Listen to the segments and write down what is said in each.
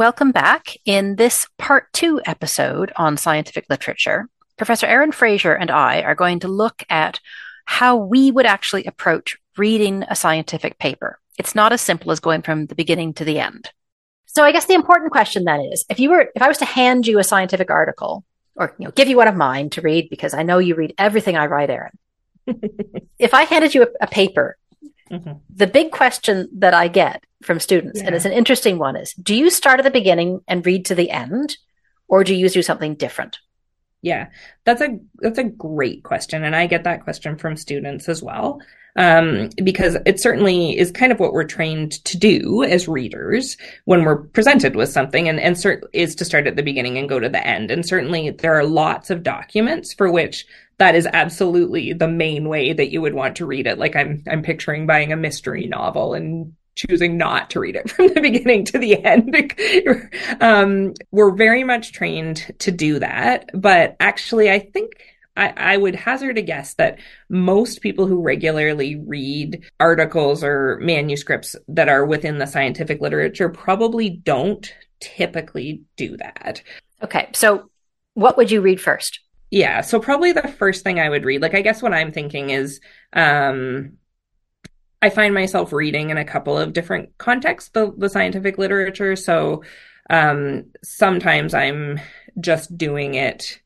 Welcome back. In this part two episode on scientific literature, Professor Erin Fraser and I are going to look at how we would actually approach reading a scientific paper. It's not as simple as going from the beginning to the end. So I guess the important question then is if you were if I was to hand you a scientific article or you know give you one of mine to read because I know you read everything I write, Erin. if I handed you a, a paper, mm-hmm. the big question that I get from students, yeah. and it's an interesting one, is do you start at the beginning and read to the end, or do you do something different? Yeah, that's a that's a great question, and I get that question from students as well um, because it certainly is kind of what we're trained to do as readers when we're presented with something, and and cert- is to start at the beginning and go to the end. And certainly there are lots of documents for which that is absolutely the main way that you would want to read it. Like I'm I'm picturing buying a mystery novel and choosing not to read it from the beginning to the end. um, we're very much trained to do that, but actually, I think I, I, would hazard a guess that most people who regularly read articles or manuscripts that are within the scientific literature probably don't typically do that. Okay, so what would you read first? Yeah, so probably the first thing I would read, like I guess what I'm thinking is um I find myself reading in a couple of different contexts the, the scientific literature. So um, sometimes I'm just doing it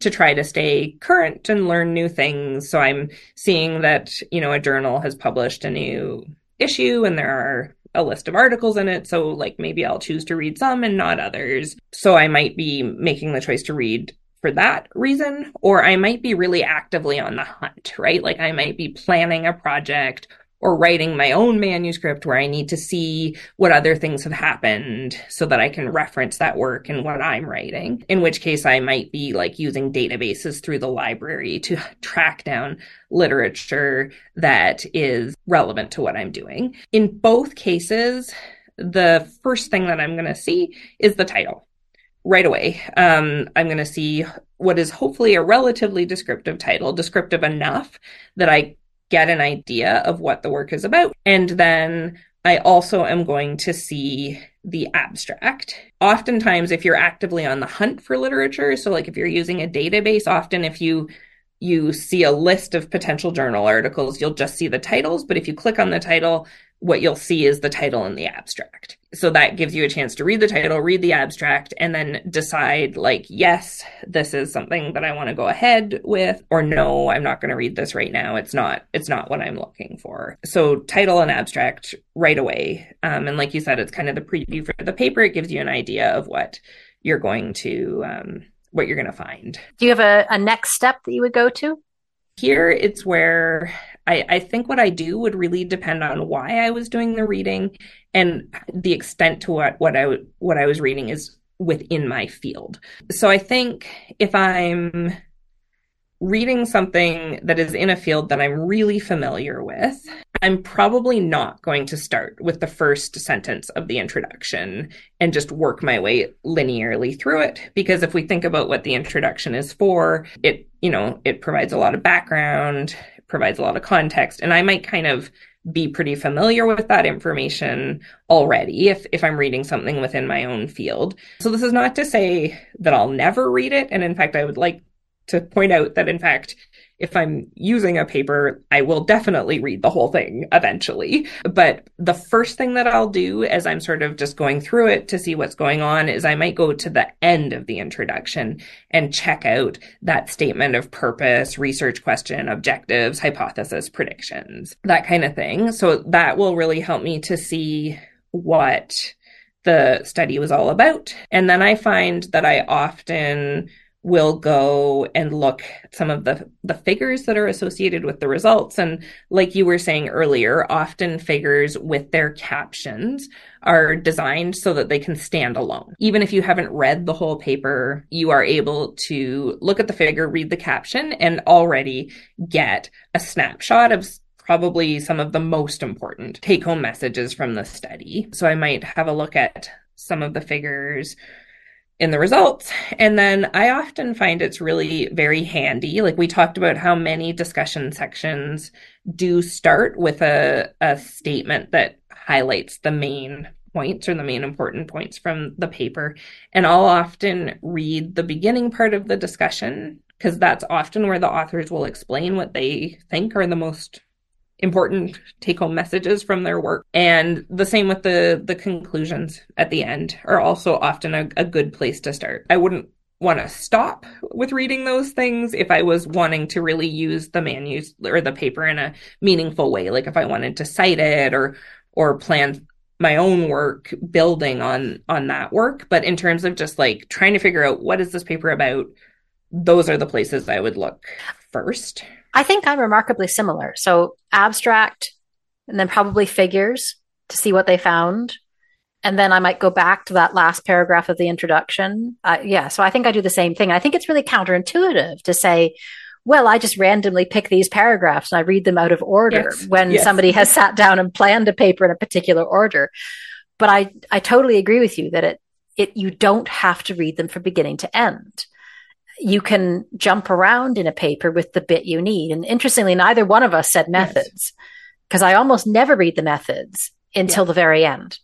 to try to stay current and learn new things. So I'm seeing that, you know, a journal has published a new issue and there are a list of articles in it. So like maybe I'll choose to read some and not others. So I might be making the choice to read for that reason, or I might be really actively on the hunt, right? Like I might be planning a project or writing my own manuscript where I need to see what other things have happened so that I can reference that work in what I'm writing. In which case I might be like using databases through the library to track down literature that is relevant to what I'm doing. In both cases, the first thing that I'm going to see is the title right away. Um, I'm going to see what is hopefully a relatively descriptive title, descriptive enough that I get an idea of what the work is about. And then I also am going to see the abstract. Oftentimes, if you're actively on the hunt for literature, so like if you're using a database, often if you you see a list of potential journal articles, you'll just see the titles. But if you click on the title, what you'll see is the title and the abstract. So that gives you a chance to read the title, read the abstract, and then decide like, yes, this is something that I want to go ahead with, or no, I'm not going to read this right now. It's not, it's not what I'm looking for. So title and abstract right away. Um, and like you said, it's kind of the preview for the paper. It gives you an idea of what you're going to, um, what you're going to find. Do you have a, a next step that you would go to? Here, it's where I, I think what I do would really depend on why I was doing the reading and the extent to what what I what I was reading is within my field. So I think if I'm reading something that is in a field that I'm really familiar with, I'm probably not going to start with the first sentence of the introduction and just work my way linearly through it. Because if we think about what the introduction is for, it, you know, it provides a lot of background, provides a lot of context. And I might kind of be pretty familiar with that information already if, if I'm reading something within my own field. So this is not to say that I'll never read it. And in fact, I would like to point out that in fact, if I'm using a paper, I will definitely read the whole thing eventually. But the first thing that I'll do as I'm sort of just going through it to see what's going on is I might go to the end of the introduction and check out that statement of purpose, research question, objectives, hypothesis, predictions, that kind of thing. So that will really help me to see what the study was all about. And then I find that I often will go and look at some of the the figures that are associated with the results. And like you were saying earlier often figures with their captions are designed so that they can stand alone. Even if you haven't read the whole paper you are able to look at the figure read the caption and already get a snapshot of probably some of the most important take home messages from the study. So i might have a look at some of the figures in the results. And then I often find it's really very handy. Like we talked about how many discussion sections do start with a, a statement that highlights the main points or the main important points from the paper. And I'll often read the beginning part of the discussion because that's often where the authors will explain what they think are the most important take home messages from their work and the same with the the conclusions at the end are also often a, a good place to start i wouldn't want to stop with reading those things if I was wanting to really use the manus or the paper in a meaningful way. Like if I wanted to cite it or or plan my own work building on on that work. But in terms of just like trying to figure out what is this paper about, those are the places I would look first. I think I'm remarkably similar. So abstract and then probably figures to see what they found and then I might go back to that last paragraph of the introduction. Uh, yeah, so I think I do the same thing. I think it's really counterintuitive to say, well, I just randomly pick these paragraphs and I read them out of order yes, when yes. somebody has sat down and planned a paper in a particular order. But I, I totally agree with you that it, it, you don't have to read them from beginning to end. You can jump around in a paper with the bit you need. And interestingly, neither one of us said methods because yes. I almost never read the methods until yeah. the very end.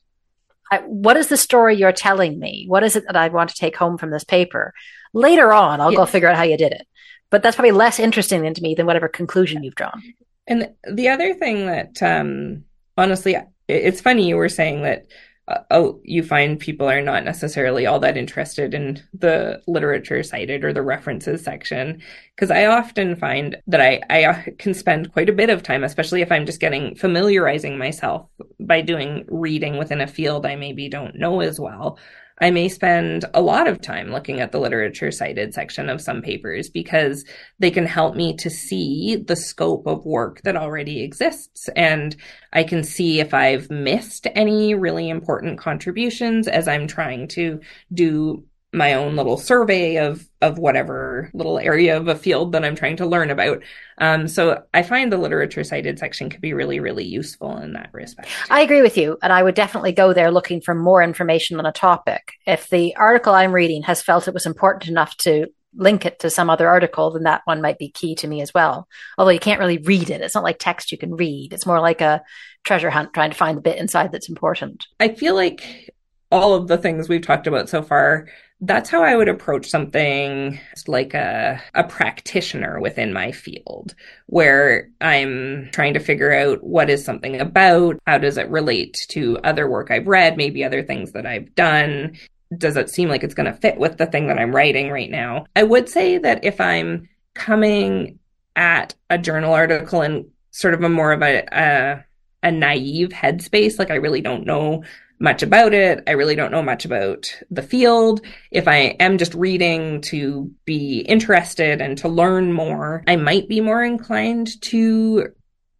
I, what is the story you're telling me? What is it that I want to take home from this paper? Later on, I'll go figure out how you did it. But that's probably less interesting to me than whatever conclusion you've drawn. And the other thing that, um, honestly, it's funny you were saying that uh, oh, you find people are not necessarily all that interested in the literature cited or the references section. Because I often find that I, I uh, can spend quite a bit of time, especially if I'm just getting familiarizing myself by doing reading within a field I maybe don't know as well. I may spend a lot of time looking at the literature cited section of some papers because they can help me to see the scope of work that already exists. And I can see if I've missed any really important contributions as I'm trying to do my own little survey of of whatever little area of a field that I'm trying to learn about. Um, so I find the literature cited section could be really, really useful in that respect. I agree with you, and I would definitely go there looking for more information on a topic. If the article I'm reading has felt it was important enough to link it to some other article, then that one might be key to me as well. Although you can't really read it. It's not like text you can read. It's more like a treasure hunt trying to find the bit inside that's important. I feel like all of the things we've talked about so far that's how I would approach something like a, a practitioner within my field, where I'm trying to figure out what is something about, how does it relate to other work I've read, maybe other things that I've done. Does it seem like it's going to fit with the thing that I'm writing right now? I would say that if I'm coming at a journal article in sort of a more of a, a a naive headspace. Like I really don't know much about it. I really don't know much about the field. If I am just reading to be interested and to learn more, I might be more inclined to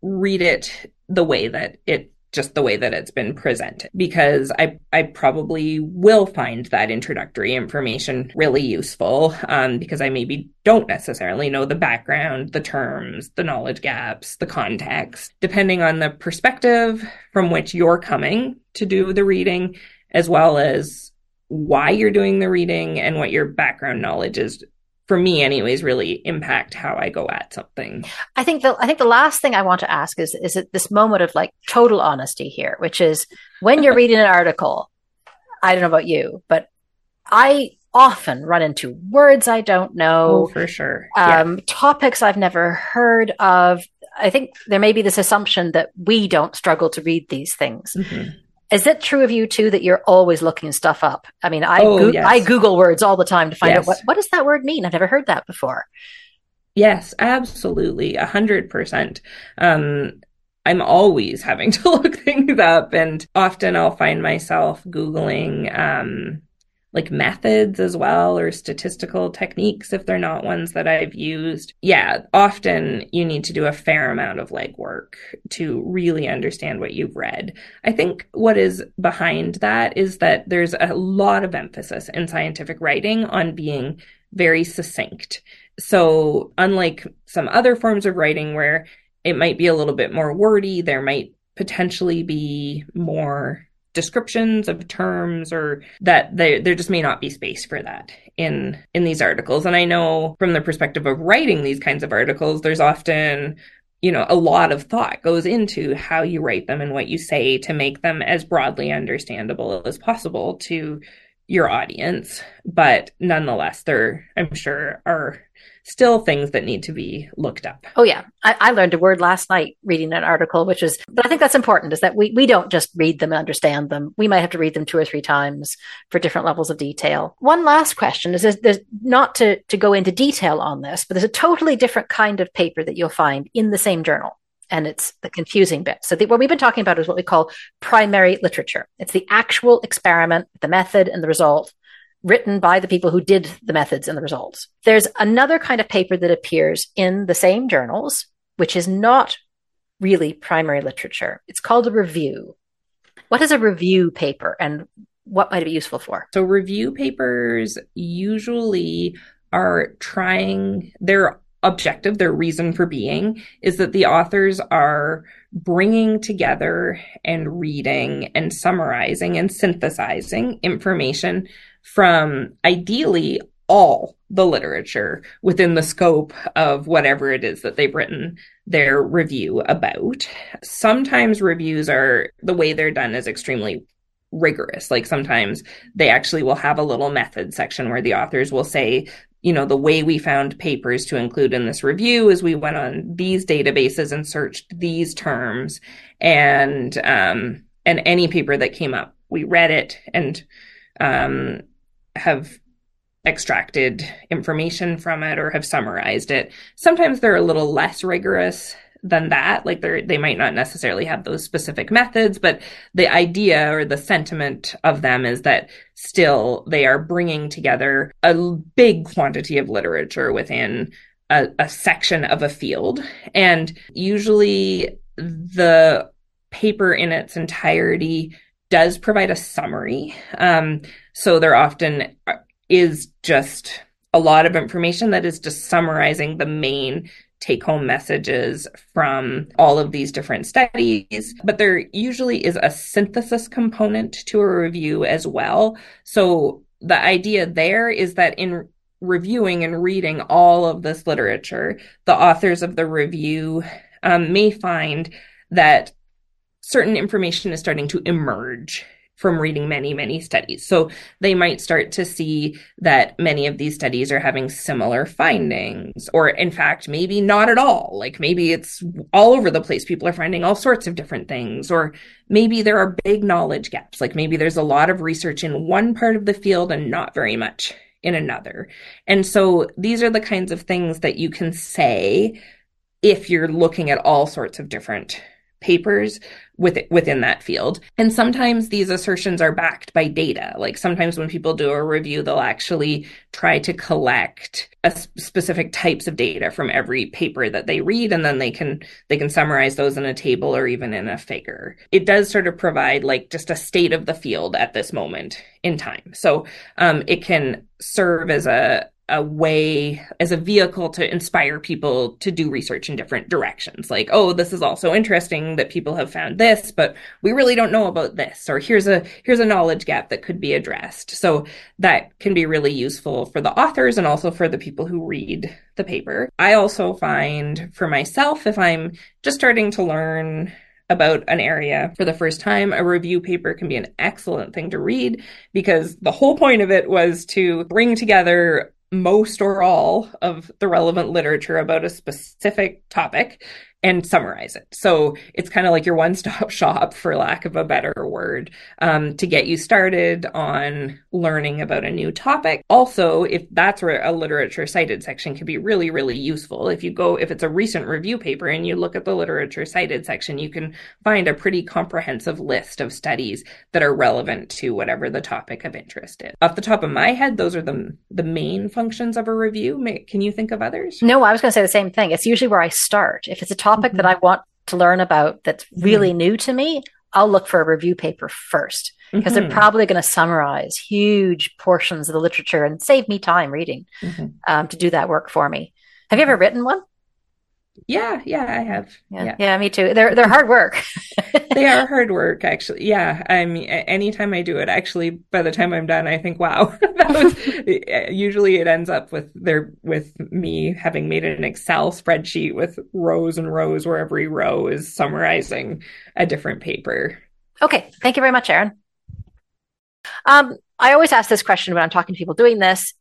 read it the way that it just the way that it's been presented because I, I probably will find that introductory information really useful um, because I maybe don't necessarily know the background, the terms, the knowledge gaps, the context, depending on the perspective from which you're coming to do the reading, as well as why you're doing the reading and what your background knowledge is for me anyways really impact how i go at something i think the i think the last thing i want to ask is is it this moment of like total honesty here which is when you're reading an article i don't know about you but i often run into words i don't know oh, for sure um, yeah. topics i've never heard of i think there may be this assumption that we don't struggle to read these things mm-hmm. Is it true of you too that you're always looking stuff up? I mean, I oh, go- yes. I Google words all the time to find yes. out what what does that word mean. I've never heard that before. Yes, absolutely, a hundred percent. Um, I'm always having to look things up, and often I'll find myself googling um, like methods as well or statistical techniques if they're not ones that I've used. Yeah, often you need to do a fair amount of legwork to really understand what you've read. I think what is behind that is that there's a lot of emphasis in scientific writing on being very succinct. So, unlike some other forms of writing where it might be a little bit more wordy, there might potentially be more descriptions of terms or that there there just may not be space for that in in these articles and i know from the perspective of writing these kinds of articles there's often you know, a lot of thought goes into how you write them and what you say to make them as broadly understandable as possible to your audience. But nonetheless, there, I'm sure, are still things that need to be looked up. Oh yeah. I, I, learned a word last night reading an article, which is, but I think that's important is that we, we don't just read them and understand them. We might have to read them two or three times for different levels of detail. One last question is there's, there's not to, to go into detail on this, but there's a totally different kind of paper that you'll find in the same journal and it's the confusing bit. So the, what we've been talking about is what we call primary literature. It's the actual experiment, the method and the result written by the people who did the methods and the results. There's another kind of paper that appears in the same journals, which is not really primary literature. It's called a review. What is a review paper and what might it be useful for? So, review papers usually are trying, their objective, their reason for being is that the authors are bringing together and reading and summarizing and synthesizing information from ideally all the literature within the scope of whatever it is that they've written their review about. Sometimes reviews are the way they're done is extremely rigorous. Like sometimes they actually will have a little method section where the authors will say, you know, the way we found papers to include in this review is we went on these databases and searched these terms and um and any paper that came up, we read it and um have extracted information from it or have summarized it. Sometimes they're a little less rigorous than that. Like they they might not necessarily have those specific methods, but the idea or the sentiment of them is that still they are bringing together a big quantity of literature within a, a section of a field. And usually the paper in its entirety does provide a summary. Um, so there often is just a lot of information that is just summarizing the main take home messages from all of these different studies, but there usually is a synthesis component to a review as well. So the idea there is that in reviewing and reading all of this literature, the authors of the review um, may find that certain information is starting to emerge from reading many, many studies. So they might start to see that many of these studies are having similar findings, or in fact, maybe not at all. Like maybe it's all over the place. People are finding all sorts of different things, or maybe there are big knowledge gaps. Like maybe there's a lot of research in one part of the field and not very much in another. And so these are the kinds of things that you can say if you're looking at all sorts of different papers with, within that field. And sometimes these assertions are backed by data. Like sometimes when people do a review, they'll actually try to collect specific types of data from every paper that they read, and then they can they can summarize those in a table or even in a figure. It does sort of provide like just a state of the field at this moment in time. So um, it can serve as a a way as a vehicle to inspire people to do research in different directions. Like, oh, this is also interesting that people have found this, but we really don't know about this. Or here's a here's a knowledge gap that could be addressed. So that can be really useful for the authors and also for the people who read the paper. I also find for myself, if I'm just starting to learn about an area for the first time, a review paper can be an excellent thing to read because the whole point of it was to bring together most or all of the relevant literature about a specific topic and summarize it. So it's kind of like your one stop shop, for lack of a better word, um, to get you started on learning about a new topic. Also, if that's where a literature cited section can be really, really useful. If you go, if it's a recent review paper and you look at the literature cited section, you can find a pretty comprehensive list of studies that are relevant to whatever the topic of interest is. Off the top of my head, those are the, the main functions of a review. Can you think of others? No, I was going to say the same thing. It's usually where I start. If it's a topic topic mm-hmm. that I want to learn about that's really mm-hmm. new to me, I'll look for a review paper first because mm-hmm. they're probably going to summarize huge portions of the literature and save me time reading mm-hmm. um, to do that work for me. Have you ever written one? Yeah, yeah, I have. Yeah, yeah, yeah me too. They're they're hard work. they are hard work, actually. Yeah, I mean, anytime I do it, actually, by the time I'm done, I think, wow, that was. usually, it ends up with their with me having made an Excel spreadsheet with rows and rows where every row is summarizing a different paper. Okay, thank you very much, Erin. Um, I always ask this question when I'm talking to people doing this.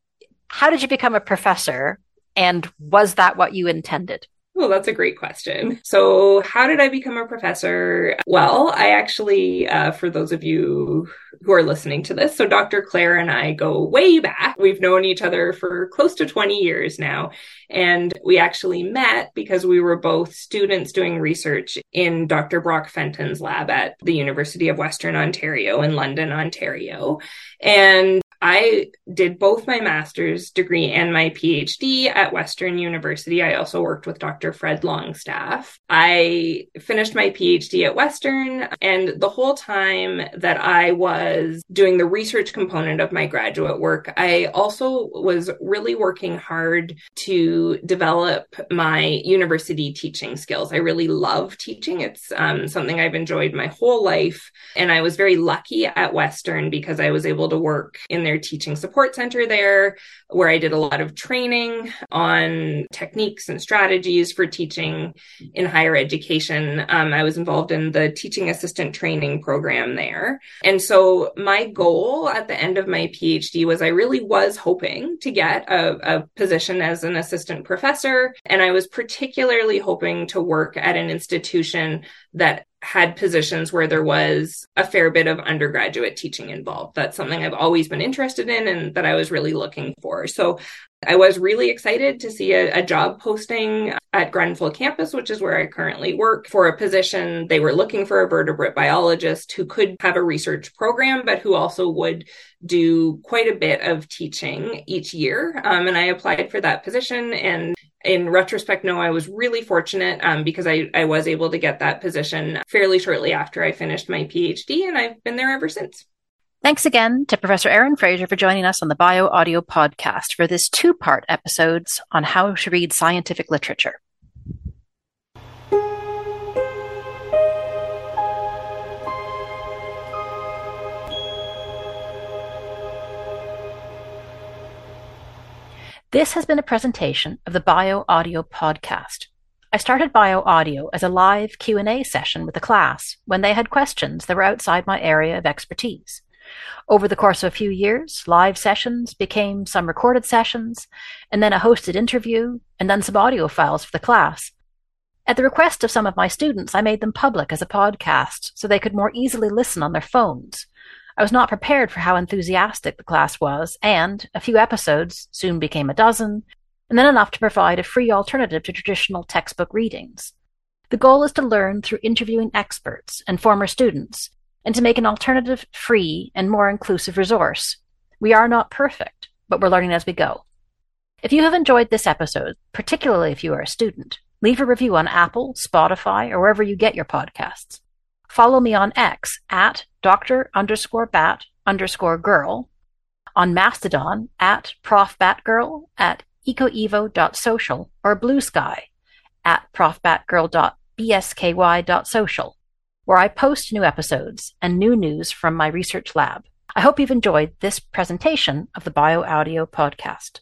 How did you become a professor? And was that what you intended? Well, that's a great question. So, how did I become a professor? Well, I actually, uh, for those of you who are listening to this, so Dr. Claire and I go way back. We've known each other for close to 20 years now. And we actually met because we were both students doing research in Dr. Brock Fenton's lab at the University of Western Ontario in London, Ontario. And I did both my master's degree and my PhD at Western University. I also worked with Dr. Fred Longstaffe. I finished my PhD at Western, and the whole time that I was doing the research component of my graduate work, I also was really working hard to develop my university teaching skills. I really love teaching, it's um, something I've enjoyed my whole life. And I was very lucky at Western because I was able to work in their teaching support center there, where I did a lot of training on techniques and strategies for teaching in higher education. Um, I was involved in the teaching assistant training program there. And so my goal at the end of my PhD was I really was hoping to get a, a position as an assistant professor. And I was particularly hoping to work at an institution that had positions where there was a fair bit of undergraduate teaching involved. That's something I've always been interested in and that I was really looking for. So I was really excited to see a, a, job posting at Grenfell campus, which is where I currently work, for a position. They were looking for a vertebrate biologist who could have a research program, but who also would do quite a bit of teaching each year. Um, and I applied for that position and in retrospect, no, I was really fortunate um, because I, I was able to get that position fairly shortly after I finished my PhD, and I've been there ever since. Thanks again to Professor Erin Fraser for joining us on the Bio Audio podcast for this two part episodes on how to read scientific literature. This has been a presentation of the Bio Audio podcast. I started Bio Audio as a live Q&A session with the class when they had questions that were outside my area of expertise. Over the course of a few years, live sessions became some recorded sessions, and then a hosted interview, and then some audio files for the class. At the request of some of my students, I made them public as a podcast so they could more easily listen on their phones. I was not prepared for how enthusiastic the class was, and a few episodes soon became a dozen, and then enough to provide a free alternative to traditional textbook readings. The goal is to learn through interviewing experts and former students, and to make an alternative, free, and more inclusive resource. We are not perfect, but we're learning as we go. If you have enjoyed this episode, particularly if you are a student, leave a review on Apple, Spotify, or wherever you get your podcasts. Follow me on X at Dr. underscore bat underscore girl, on Mastodon at profbatgirl at ecoevo.social or Bluesky at profbatgirl.bsky.social, where I post new episodes and new news from my research lab. I hope you've enjoyed this presentation of the BioAudio podcast.